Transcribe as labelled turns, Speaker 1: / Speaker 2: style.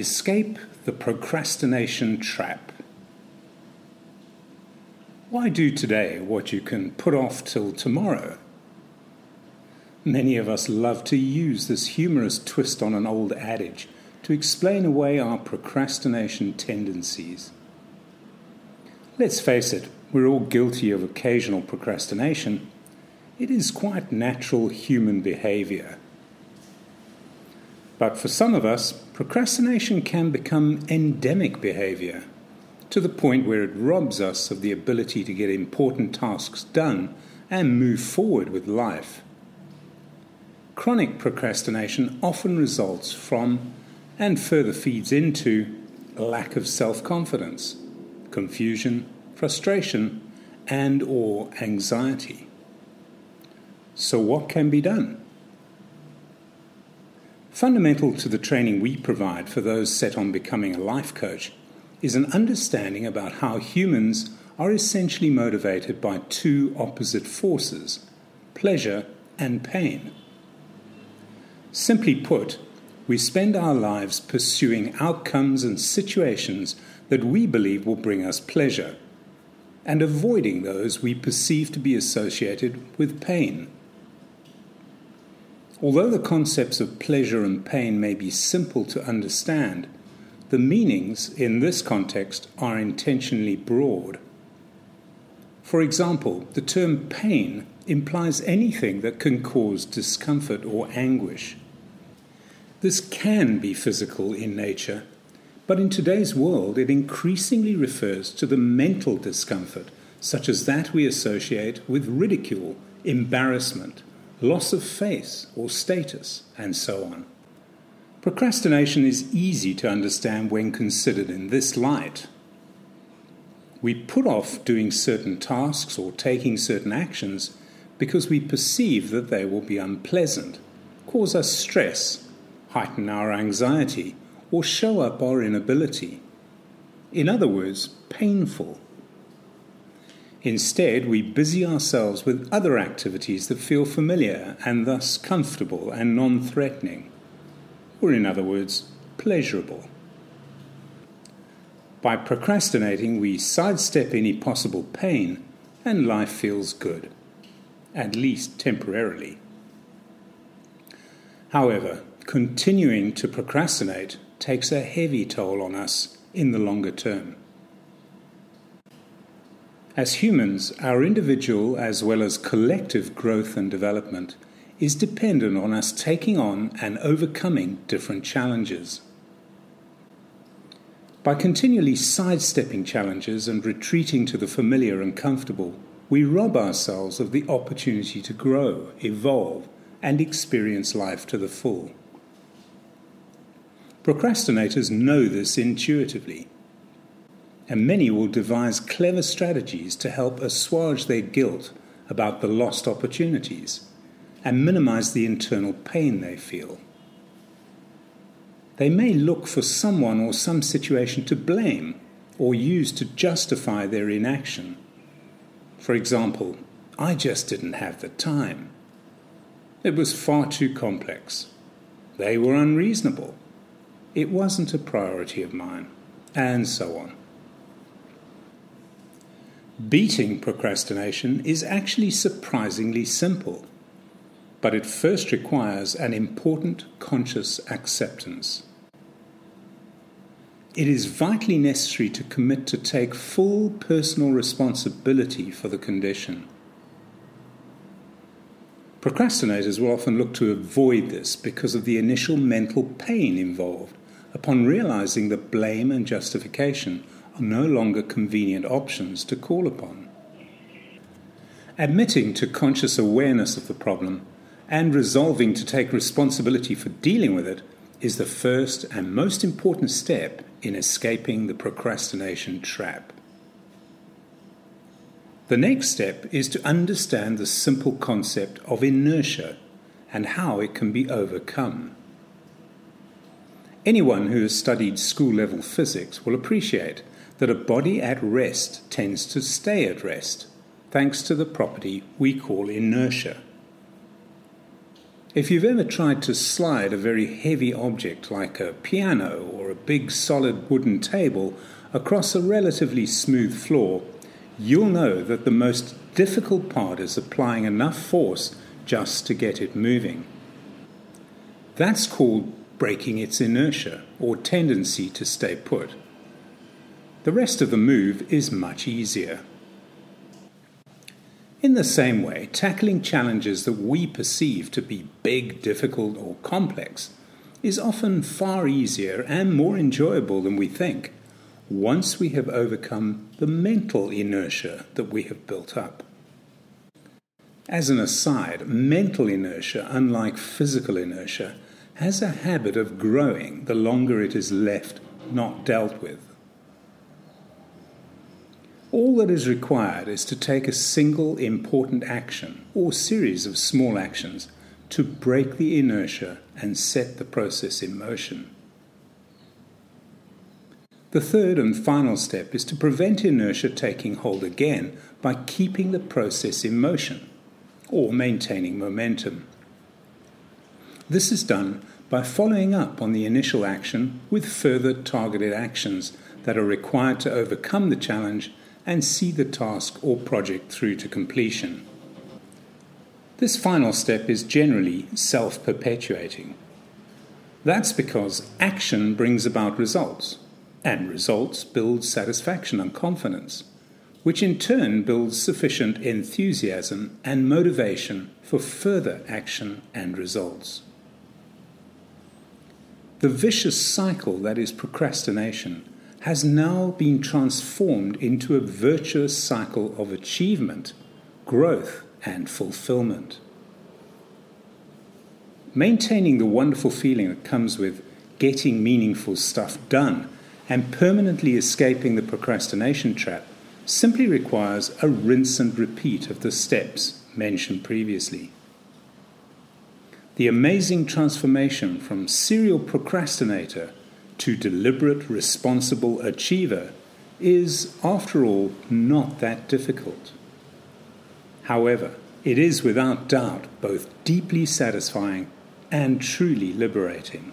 Speaker 1: Escape the procrastination trap. Why do today what you can put off till tomorrow? Many of us love to use this humorous twist on an old adage to explain away our procrastination tendencies. Let's face it, we're all guilty of occasional procrastination. It is quite natural human behavior. But for some of us, procrastination can become endemic behavior to the point where it robs us of the ability to get important tasks done and move forward with life. Chronic procrastination often results from and further feeds into lack of self-confidence, confusion, frustration, and or anxiety. So what can be done? Fundamental to the training we provide for those set on becoming a life coach is an understanding about how humans are essentially motivated by two opposite forces pleasure and pain. Simply put, we spend our lives pursuing outcomes and situations that we believe will bring us pleasure, and avoiding those we perceive to be associated with pain. Although the concepts of pleasure and pain may be simple to understand, the meanings in this context are intentionally broad. For example, the term pain implies anything that can cause discomfort or anguish. This can be physical in nature, but in today's world it increasingly refers to the mental discomfort, such as that we associate with ridicule, embarrassment, loss of face or status, and so on. Procrastination is easy to understand when considered in this light. We put off doing certain tasks or taking certain actions because we perceive that they will be unpleasant, cause us stress, heighten our anxiety, or show up our inability. In other words, painful. Instead, we busy ourselves with other activities that feel familiar and thus comfortable and non threatening or in other words, pleasurable. By procrastinating, we sidestep any possible pain and life feels good, at least temporarily. However, continuing to procrastinate takes a heavy toll on us in the longer term. As humans, our individual as well as collective growth and development is dependent on us taking on and overcoming different challenges. By continually sidestepping challenges and retreating to the familiar and comfortable, we rob ourselves of the opportunity to grow, evolve, and experience life to the full. Procrastinators know this intuitively, and many will devise clever strategies to help assuage their guilt about the lost opportunities and minimize the internal pain they feel. They may look for someone or some situation to blame or use to justify their inaction. For example, I just didn't have the time. It was far too complex. They were unreasonable. It wasn't a priority of mine, and so on. Beating procrastination is actually surprisingly simple but it first requires an important conscious acceptance. It is vitally necessary to commit to take full personal responsibility for the condition. Procrastinators will often look to avoid this because of the initial mental pain involved upon realizing that blame and justification no longer convenient options to call upon. Admitting to conscious awareness of the problem and resolving to take responsibility for dealing with it is the first and most important step in escaping the procrastination trap. The next step is to understand the simple concept of inertia and how it can be overcome. Anyone who has studied school level physics will appreciate that a body at rest tends to stay at rest, thanks to the property we call inertia. If you've ever tried to slide a very heavy object like a piano or a big solid wooden table across a relatively smooth floor, you'll know that the most difficult part is applying enough force just to get it moving. That's called breaking its inertia or tendency to stay put. The rest of the move is much easier. In the same way, tackling challenges that we perceive to be big, difficult, or complex is often far easier and more enjoyable than we think once we have overcome the mental inertia that we have built up. As an aside, mental inertia, unlike physical inertia, has a habit of growing the longer it is left not dealt with. All that is required is to take a single important action or series of small actions to break the inertia and set the process in motion. The third and final step is to prevent inertia taking hold again by keeping the process in motion or maintaining momentum. This is done by following up on the initial action with further targeted actions that are required to overcome the challenge and see the task or project through to completion. This final step is generally self perpetuating. That's because action brings about results, and results build satisfaction and confidence, which in turn builds sufficient enthusiasm and motivation for further action and results. The vicious cycle that is procrastination has now been transformed into a virtuous cycle of achievement, growth, and fulfillment. Maintaining the wonderful feeling that comes with getting meaningful stuff done and permanently escaping the procrastination trap simply requires a rinse and repeat of the steps mentioned previously. The amazing transformation from serial procrastinator to deliberate, responsible achiever is, after all, not that difficult. However, it is without doubt both deeply satisfying and truly liberating.